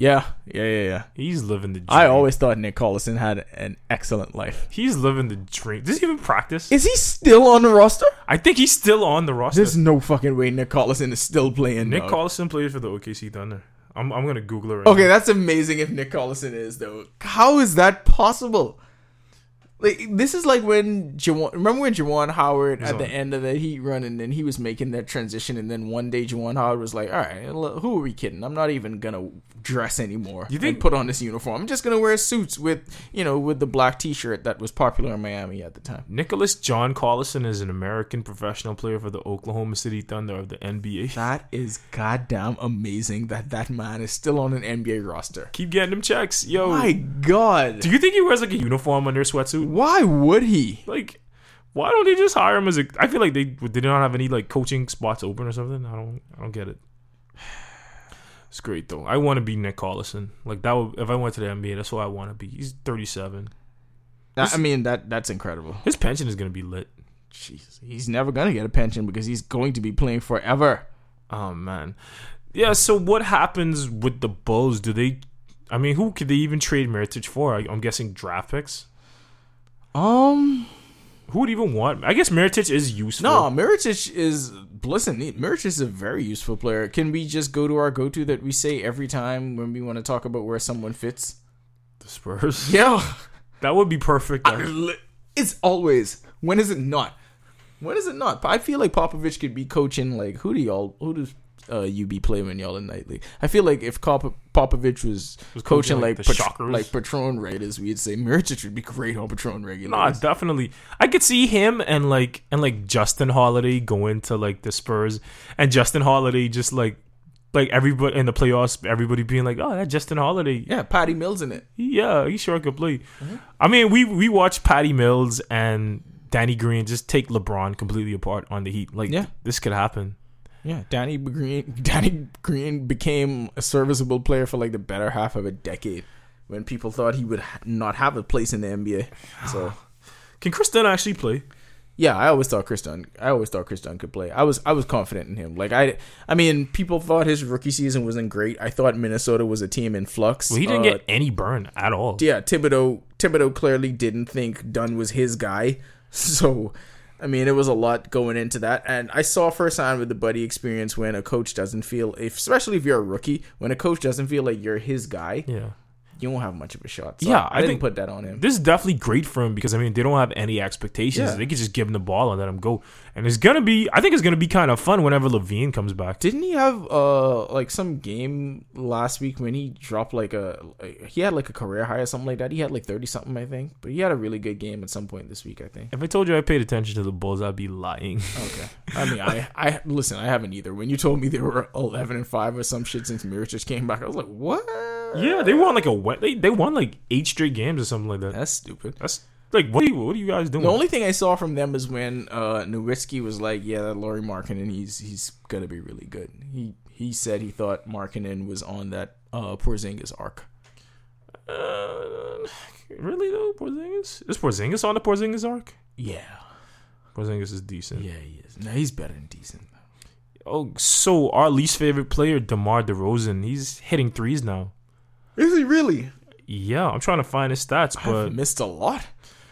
Speaker 6: Yeah, yeah, yeah, yeah.
Speaker 3: he's living the dream.
Speaker 6: I always thought Nick Collison had an excellent life.
Speaker 3: He's living the dream. Does he even practice?
Speaker 6: Is he still on the roster?
Speaker 3: I think he's still on the roster.
Speaker 6: There's no fucking way Nick Collison is still playing.
Speaker 3: Nick
Speaker 6: dog.
Speaker 3: Collison plays for the OKC Thunder. I'm, I'm gonna Google it right
Speaker 6: Okay,
Speaker 3: now.
Speaker 6: that's amazing if Nick Collison is though. How is that possible? Like this is like when Juwan, remember when Juwan Howard at the end of the Heat run, and then he was making that transition, and then one day Juwan Howard was like, "All right, who are we kidding? I'm not even gonna dress anymore.
Speaker 3: You think-
Speaker 6: put on this uniform? I'm just gonna wear suits with you know with the black T-shirt that was popular in Miami at the time."
Speaker 3: Nicholas John Collison is an American professional player for the Oklahoma City Thunder of the NBA.
Speaker 6: That is goddamn amazing that that man is still on an NBA roster.
Speaker 3: Keep getting them checks, yo.
Speaker 6: My God,
Speaker 3: Do you think he wears like a uniform under a sweatsuit?
Speaker 6: Why would he?
Speaker 3: Like, why don't they just hire him as a? I feel like they they don't have any like coaching spots open or something. I don't I don't get it. It's great though. I want to be Nick Collison. Like that would if I went to the NBA, that's what I want to be. He's 37.
Speaker 6: I mean that that's incredible.
Speaker 3: His pension is gonna be lit.
Speaker 6: Jesus, he's never gonna get a pension because he's going to be playing forever.
Speaker 3: Oh man, yeah. So what happens with the Bulls? Do they? I mean, who could they even trade Mirotic for? I'm guessing draft picks.
Speaker 6: Um,
Speaker 3: Who would even want? I guess Mirotic is useful.
Speaker 6: no, Mirotic is listen. Mirotic is a very useful player. Can we just go to our go-to that we say every time when we want to talk about where someone fits?
Speaker 3: the Spurs.
Speaker 6: Yeah,
Speaker 3: That would be perfect. though.
Speaker 6: it's always. When is it not? When is it not? I feel like Popovich could be coaching like who do y'all who does uh, UB play when y'all in night league. I feel like if Pop- Popovich was,
Speaker 3: Was
Speaker 6: coaching,
Speaker 3: coaching, like,
Speaker 6: like Pat- like Patron Raiders, we'd say Mirotic would be great on Patron regular.
Speaker 3: Nah, definitely. I could see him and like and like Justin Holiday going to like the Spurs and Justin Holiday just like like everybody in the playoffs, everybody being like, "Oh, that Justin Holiday,
Speaker 6: yeah, Patty Mills in it.
Speaker 3: yeah, he sure could play."
Speaker 6: Mm-hmm.
Speaker 3: I mean, we we watched Patty Mills and Danny Green just take LeBron completely apart on the Heat. Like,
Speaker 6: Yeah.
Speaker 3: this could happen.
Speaker 6: Yeah, Danny Green. Danny Green became a serviceable player for like the better half of a decade when people thought he would ha- not have a place in the NBA. So
Speaker 3: Can Kris Dunn actually play?
Speaker 6: yeah, I always thought Kris Dunn. I always thought Kris Dunn could play. I was I was confident in him. Like I, I mean, people thought his rookie season wasn't great. I thought Minnesota was a team in flux.
Speaker 3: Well, he didn't
Speaker 6: Uh,
Speaker 3: get any burn at all.
Speaker 6: yeah, Thibodeau Thibodeau clearly didn't think Dunn was his guy. So, I mean, it was a lot going into that. And I saw firsthand with the buddy experience when a coach doesn't feel, if, especially if you're a rookie, when a coach doesn't feel like you're his guy,
Speaker 3: Yeah.
Speaker 6: You won't have much of a shot. So
Speaker 3: Yeah,
Speaker 6: I,
Speaker 3: I
Speaker 6: didn't
Speaker 3: think-
Speaker 6: put that on him.
Speaker 3: This is definitely great for him because I mean they don't have any expectations.
Speaker 6: Yeah.
Speaker 3: They could just give him the ball and let him go. And it's gonna be I think it's gonna be kind of fun whenever LaVine comes back.
Speaker 6: Didn't he have uh like some game last week when he dropped like a he had like a career high or something like that? He had like thirty something, I think. But he had a really good game at some point this week, I think.
Speaker 3: If I told you I paid attention to the Bulls, I'd be lying.
Speaker 6: Okay. I mean, I, I listen. I haven't either. When you told me they were eleven and five or some shit since just came back, I was like, what?
Speaker 3: Yeah, they won like a wet. They they won like eight straight games or something like that.
Speaker 6: That's stupid.
Speaker 3: That's like what are you what are you guys doing?
Speaker 6: The only thing I saw from them is when uh, Nowitzki was like, "Yeah, that Lauri Markkanen, he's he's gonna be really good." He he said he thought Markkanen was on that uh, Porzingis arc.
Speaker 3: uh, really though, Porzingis is Porzingis on the Porzingis arc.
Speaker 6: Yeah,
Speaker 3: Porzingis is decent.
Speaker 6: yeah, he is. No, he's better than decent.
Speaker 3: Oh, so our least favorite player, DeMar DeRozan, he's hitting threes now.
Speaker 6: Is he really?
Speaker 3: Yeah, I'm trying to find his stats,
Speaker 6: I've
Speaker 3: but
Speaker 6: missed a lot.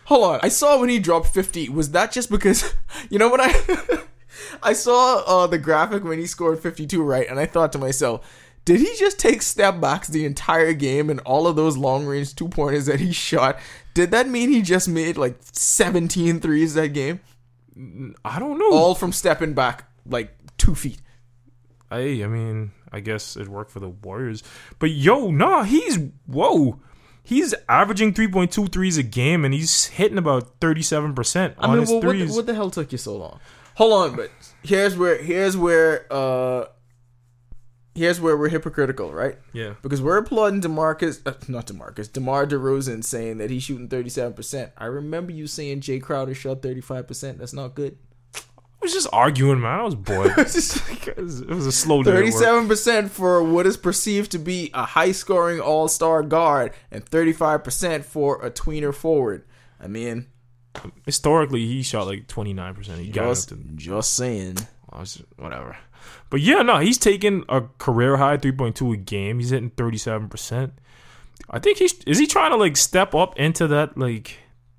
Speaker 6: Hold on, I saw when he dropped fifty. Was that just because you know what I? I saw uh, the graphic when he scored fifty-two, right? And I thought to myself, did he just take step backs the entire game and all of those long-range two pointers that he shot? Did that mean he just made like 17 threes that game,
Speaker 3: I don't know.
Speaker 6: all from stepping back like two feet?
Speaker 3: Hey, I mean, I guess it worked for the Warriors. But yo, nah, he's whoa. He's averaging 3.2 threes a game and he's hitting about 37%
Speaker 6: I
Speaker 3: on
Speaker 6: mean,
Speaker 3: his
Speaker 6: well, what,
Speaker 3: threes.
Speaker 6: the, what the hell took you so long? Hold on, but here's where here's where uh here's where we're hypocritical, right?
Speaker 3: yeah.
Speaker 6: Because we're applauding Demarcus, uh, not Demarcus, DeMar DeRozan saying that he's shooting thirty seven percent. I remember you saying Jae Crowder shot thirty five percent. That's not good.
Speaker 3: I was just arguing, man. I was bored. it was it was a slow day.
Speaker 6: Thirty seven percent for what is perceived to be a high scoring all star guard, and thirty five percent for a tweener forward. I mean,
Speaker 3: Historically, he shot like 29%. He got
Speaker 6: just,
Speaker 3: up to
Speaker 6: just saying.
Speaker 3: I was- whatever. But yeah, no, he's taking a career high 3.2 a game. He's hitting 37%. I think he's is he trying to like step up into that like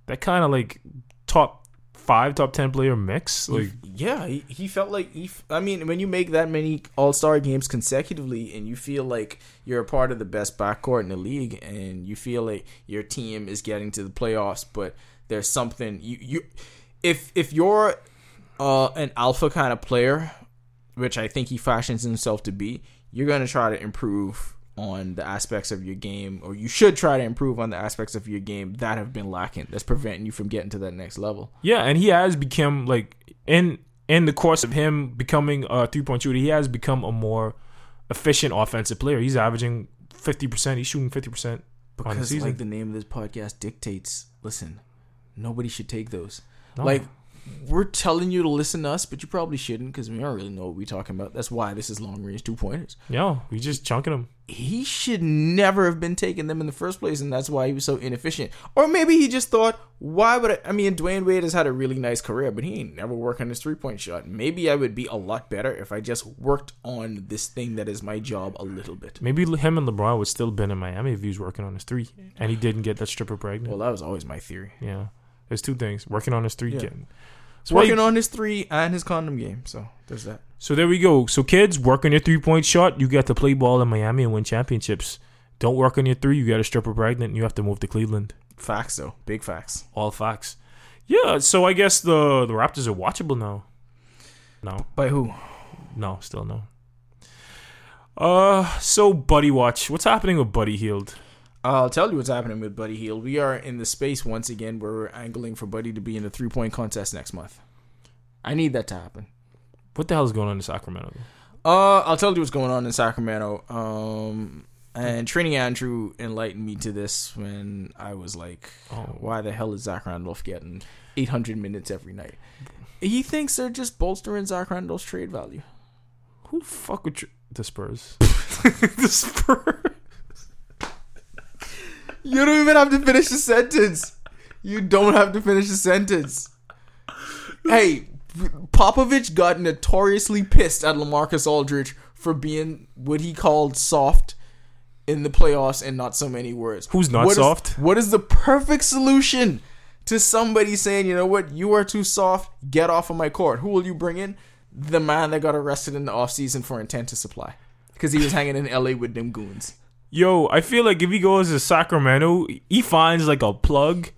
Speaker 3: that kind of like top 5 top 10 player mix? Like
Speaker 6: Yeah, he, he felt like he. I mean, when you make that many All Star games consecutively, and you feel like you're a part of the best backcourt in the league, and you feel like your team is getting to the playoffs, but there's something you you if if you're uh, an alpha kind of player, which I think he fashions himself to be, you're gonna try to improve on the aspects of your game, or you should try to improve on the aspects of your game that have been lacking. That's preventing you from getting to that next level.
Speaker 3: Yeah, and he has become like in in the course of him becoming a three point shooter, he has become a more efficient offensive player. He's averaging fifty percent. He's shooting fifty percent on the
Speaker 6: because
Speaker 3: season.
Speaker 6: like the name of this podcast dictates listen nobody should take those
Speaker 3: No.
Speaker 6: like we're telling you to listen to us but you probably shouldn't because we don't really know what we're talking about that's why this is long range two pointers
Speaker 3: yeah, we just chunking them.
Speaker 6: he should never have been taking them in the first place and that's why he was so inefficient or maybe he just thought why would I, I mean Dwyane Wade has had a really nice career but he ain't never worked on his three point shot maybe I would be a lot better if I just worked on this thing that is my job a little bit
Speaker 3: Maybe him and LeBron would still been in Miami if he was working on his three, and he didn't get that stripper pregnant.
Speaker 6: well that was always my theory
Speaker 3: yeah, there's two things: working on his three,
Speaker 6: Yeah.
Speaker 3: getting.
Speaker 6: He's working on his three and his condom game so there's that
Speaker 3: So there we go. So kids, work on your three point shot. You got to play ball in Miami and win championships. Don't work on your three. You got a stripper pregnant. and You have to move to Cleveland.
Speaker 6: Facts though, big facts.
Speaker 3: All facts. Yeah. So I guess the the Raptors are watchable now. No,
Speaker 6: By who?
Speaker 3: no, still no. Uh, so Buddy Watch. What's happening with Buddy Hield?
Speaker 6: I'll tell you what's happening with Buddy Hield. We are in the space once again where we're angling for Buddy to be in the three point contest next month. I need that to happen.
Speaker 3: What the hell is going on in Sacramento?
Speaker 6: Uh, I'll tell you what's going on in Sacramento. Um, and Training Andrew enlightened me to this when I was like,
Speaker 3: Oh.
Speaker 6: why the hell is Zach Randolph getting 800 minutes every night? He thinks they're just bolstering Zach Randolph's trade value.
Speaker 3: Who the fuck with tr- the Spurs? the Spurs.
Speaker 6: You don't even have to finish the sentence. You don't have to finish the sentence. Hey, Popovich got notoriously pissed at LaMarcus Aldridge for being what he called soft in the playoffs and not so many words.
Speaker 3: Who's not
Speaker 6: What is-
Speaker 3: soft?
Speaker 6: what is the perfect solution to somebody saying, you know what, you are too soft, get off of my court? Who will you bring in? The man that got arrested in the offseason for intent to supply. Because he was hanging in LA with them goons.
Speaker 3: Yo, I feel like if he goes to Sacramento, he finds like a plug,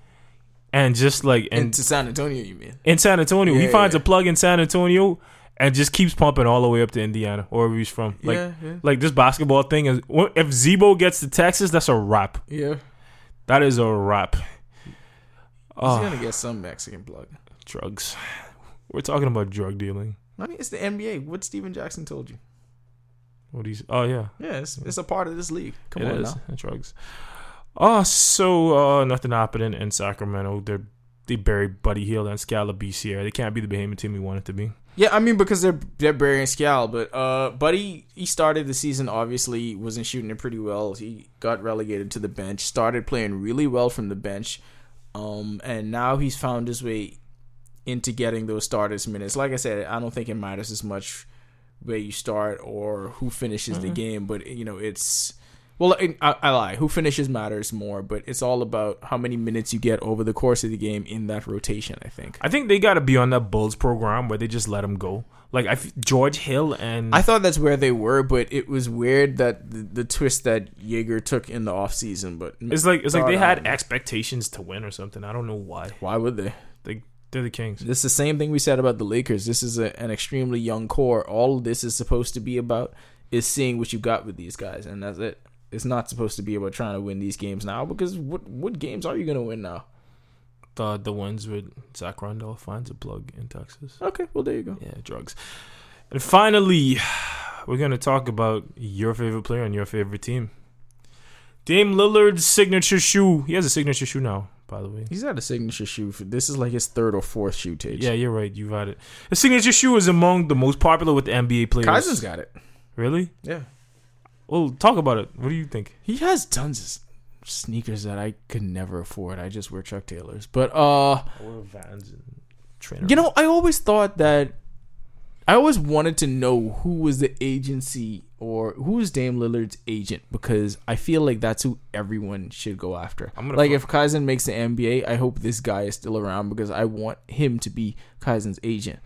Speaker 3: and just like and
Speaker 6: Into San Antonio, you mean?
Speaker 3: in San Antonio, he
Speaker 6: Yeah,
Speaker 3: finds
Speaker 6: yeah.
Speaker 3: a plug in San Antonio, and just keeps pumping all the way up to Indiana or wherever he's from. Like,
Speaker 6: Yeah, yeah.
Speaker 3: like this basketball thing is. If Z-Bo gets to Texas, that's a wrap.
Speaker 6: Yeah.
Speaker 3: That is a wrap.
Speaker 6: He's
Speaker 3: Oh,
Speaker 6: gonna get some Mexican plug.
Speaker 3: drugs. We're talking about drug dealing.
Speaker 6: I mean, it's the NBA. What Stephen Jackson told you.
Speaker 3: What do you? Oh yeah,
Speaker 6: Yeah, it's, it's a part of this league. Come
Speaker 3: It
Speaker 6: on
Speaker 3: is.
Speaker 6: now.
Speaker 3: Drugs. Oh, so uh, nothing happening in Sacramento. They're they buried Buddy Hield and Skal Labissiere. They can't be the behemoth team we want it to be.
Speaker 6: Yeah, I mean because they're they're burying Skal, but uh, Buddy he started the season obviously wasn't shooting it pretty well. He got relegated to the bench. Started playing really well from the bench, um, and now he's found his way into getting those starters minutes. Like I said, I don't think it matters as much where you start or who finishes the mm-hmm. game, but you know it's. Well, I, I lie. Who finishes matters more, but it's all about how many minutes you get over the course of the game in that rotation. I think.
Speaker 3: I think they got to be on that Bulls program where they just let them go. Like I, George Hill and
Speaker 6: I thought that's where they were, but it was weird that the, the twist that Jaeger took in the offseason. But
Speaker 3: it's like it's like they had expectations to win or something. I don't know why.
Speaker 6: why would they?
Speaker 3: They're the Kings.
Speaker 6: This is the same thing we said about the Lakers. This is a, an extremely young core. All this is supposed to be about is seeing what you got with these guys, and that's it. It's not supposed to be about trying to win these games now because what what games are you gonna win now?
Speaker 3: The the ones with Zach Randolph finds a plug in Texas.
Speaker 6: Okay, well there you go.
Speaker 3: Yeah, drugs. And finally, we're gonna talk about your favorite player and your favorite team. Dame Lillard's signature shoe. He has a signature shoe now, by the way.
Speaker 6: He's had a signature shoe. For, this is like his third or fourth shoe take.
Speaker 3: Yeah, you're right. You've had it. The signature shoe is among the most popular with the NBA players.
Speaker 6: Kaisen's got it.
Speaker 3: Really?
Speaker 6: Yeah,
Speaker 3: Well, talk about it. What do you think?
Speaker 6: he has tons of sneakers that I could never afford. I just wear Chuck Taylors, but uh.
Speaker 3: Or Vans and trainer.
Speaker 6: You know, I always thought that I always wanted to know who was the agency or who's Dame Lillard's agent because I feel like that's who everyone should go after.
Speaker 3: I'm gonna
Speaker 6: like if Kaizen makes the NBA, I hope this guy is still around because I want him to be Kaizen's agent.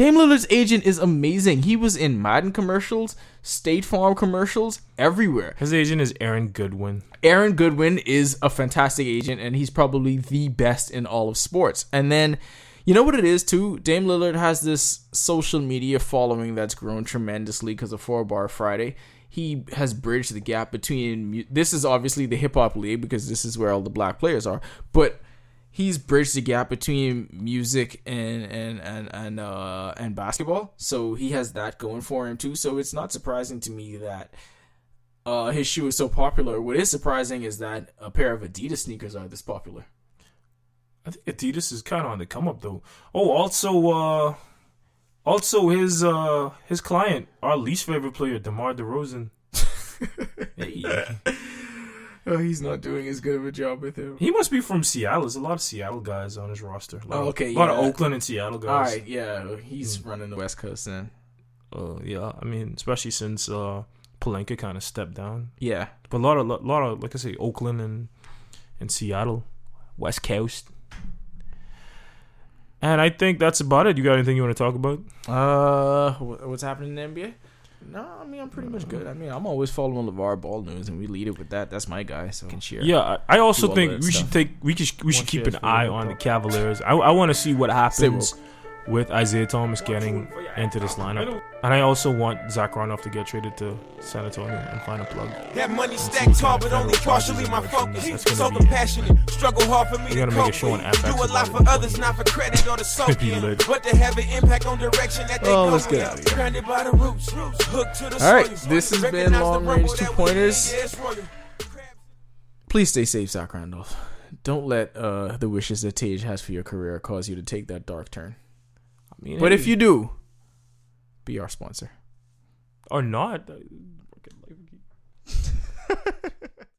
Speaker 6: Dame Lillard's agent is amazing. He was in Madden commercials, State Farm commercials, everywhere.
Speaker 3: his agent is Aaron Goodwin.
Speaker 6: Aaron Goodwin is a fantastic agent, and he's probably the best in all of sports. And then, you know what it is too? Dame Lillard has this social media following that's grown tremendously because of Four Bar Friday. He has bridged the gap between. This is obviously the hip hop league because this is where all the black players are, but he's bridged the gap between music and and and and uh and basketball. So he has that going for him too. So it's not surprising to me that uh, his shoe is so popular. What is surprising is that a pair of Adidas sneakers are this popular.
Speaker 3: I think Adidas is kind of on the come up though. Oh, also, uh, also his uh his client, our least favorite player, DeMar DeRozan. Hey.
Speaker 6: Oh, he's not doing as good of a job with him.
Speaker 3: He must be from Seattle. There's a lot of Seattle guys on his roster. A lot
Speaker 6: Oh, okay,
Speaker 3: a lot of. Oakland and Seattle guys.
Speaker 6: right, yeah, he's running the West Coast then.
Speaker 3: Uh, yeah, I mean, especially since uh, Pelinka kind of stepped down.
Speaker 6: Yeah,
Speaker 3: But a lot of, lot of, like I say, Oakland and and Seattle, West Coast. And I think that's about it. You got anything you want to talk about?
Speaker 6: Uh, what's happening in the NBA? No, I mean I'm pretty much good. I mean I'm always following LeVar Ball news, and we lead it with that. That's my guy, so we can share.
Speaker 3: Yeah, I I also think
Speaker 6: that
Speaker 3: we should take we should we should
Speaker 6: One
Speaker 3: keep an eye on the Cavaliers. I I want to see what happens with Isaiah Thomas getting into this lineup. And I also want Zach Randolph to get traded to San Antonio and find a plug.
Speaker 2: That money stacked tall, but only partially my focus.
Speaker 3: That's
Speaker 2: So
Speaker 3: be-
Speaker 2: compassionate, struggle hard for me
Speaker 3: We
Speaker 2: to
Speaker 3: gotta make a show on. FX
Speaker 2: Do a lot for others, not for credit or to soak
Speaker 3: Be
Speaker 2: in.
Speaker 3: lit.
Speaker 2: But to have an impact on direction that they
Speaker 6: Oh,
Speaker 2: go
Speaker 6: let's get
Speaker 2: with.
Speaker 6: out of here.
Speaker 2: By the roots, hooked to the
Speaker 6: All right,
Speaker 2: soil.
Speaker 6: this has been Long Range Two
Speaker 2: we
Speaker 6: Pointers.
Speaker 2: in, yeah, it's royal.
Speaker 6: Please stay safe, Zach Randolph. Don't let uh, the wishes that Tage has for your career cause you to take that dark turn.
Speaker 3: Mean,
Speaker 6: But if you do, be our sponsor.
Speaker 3: or not,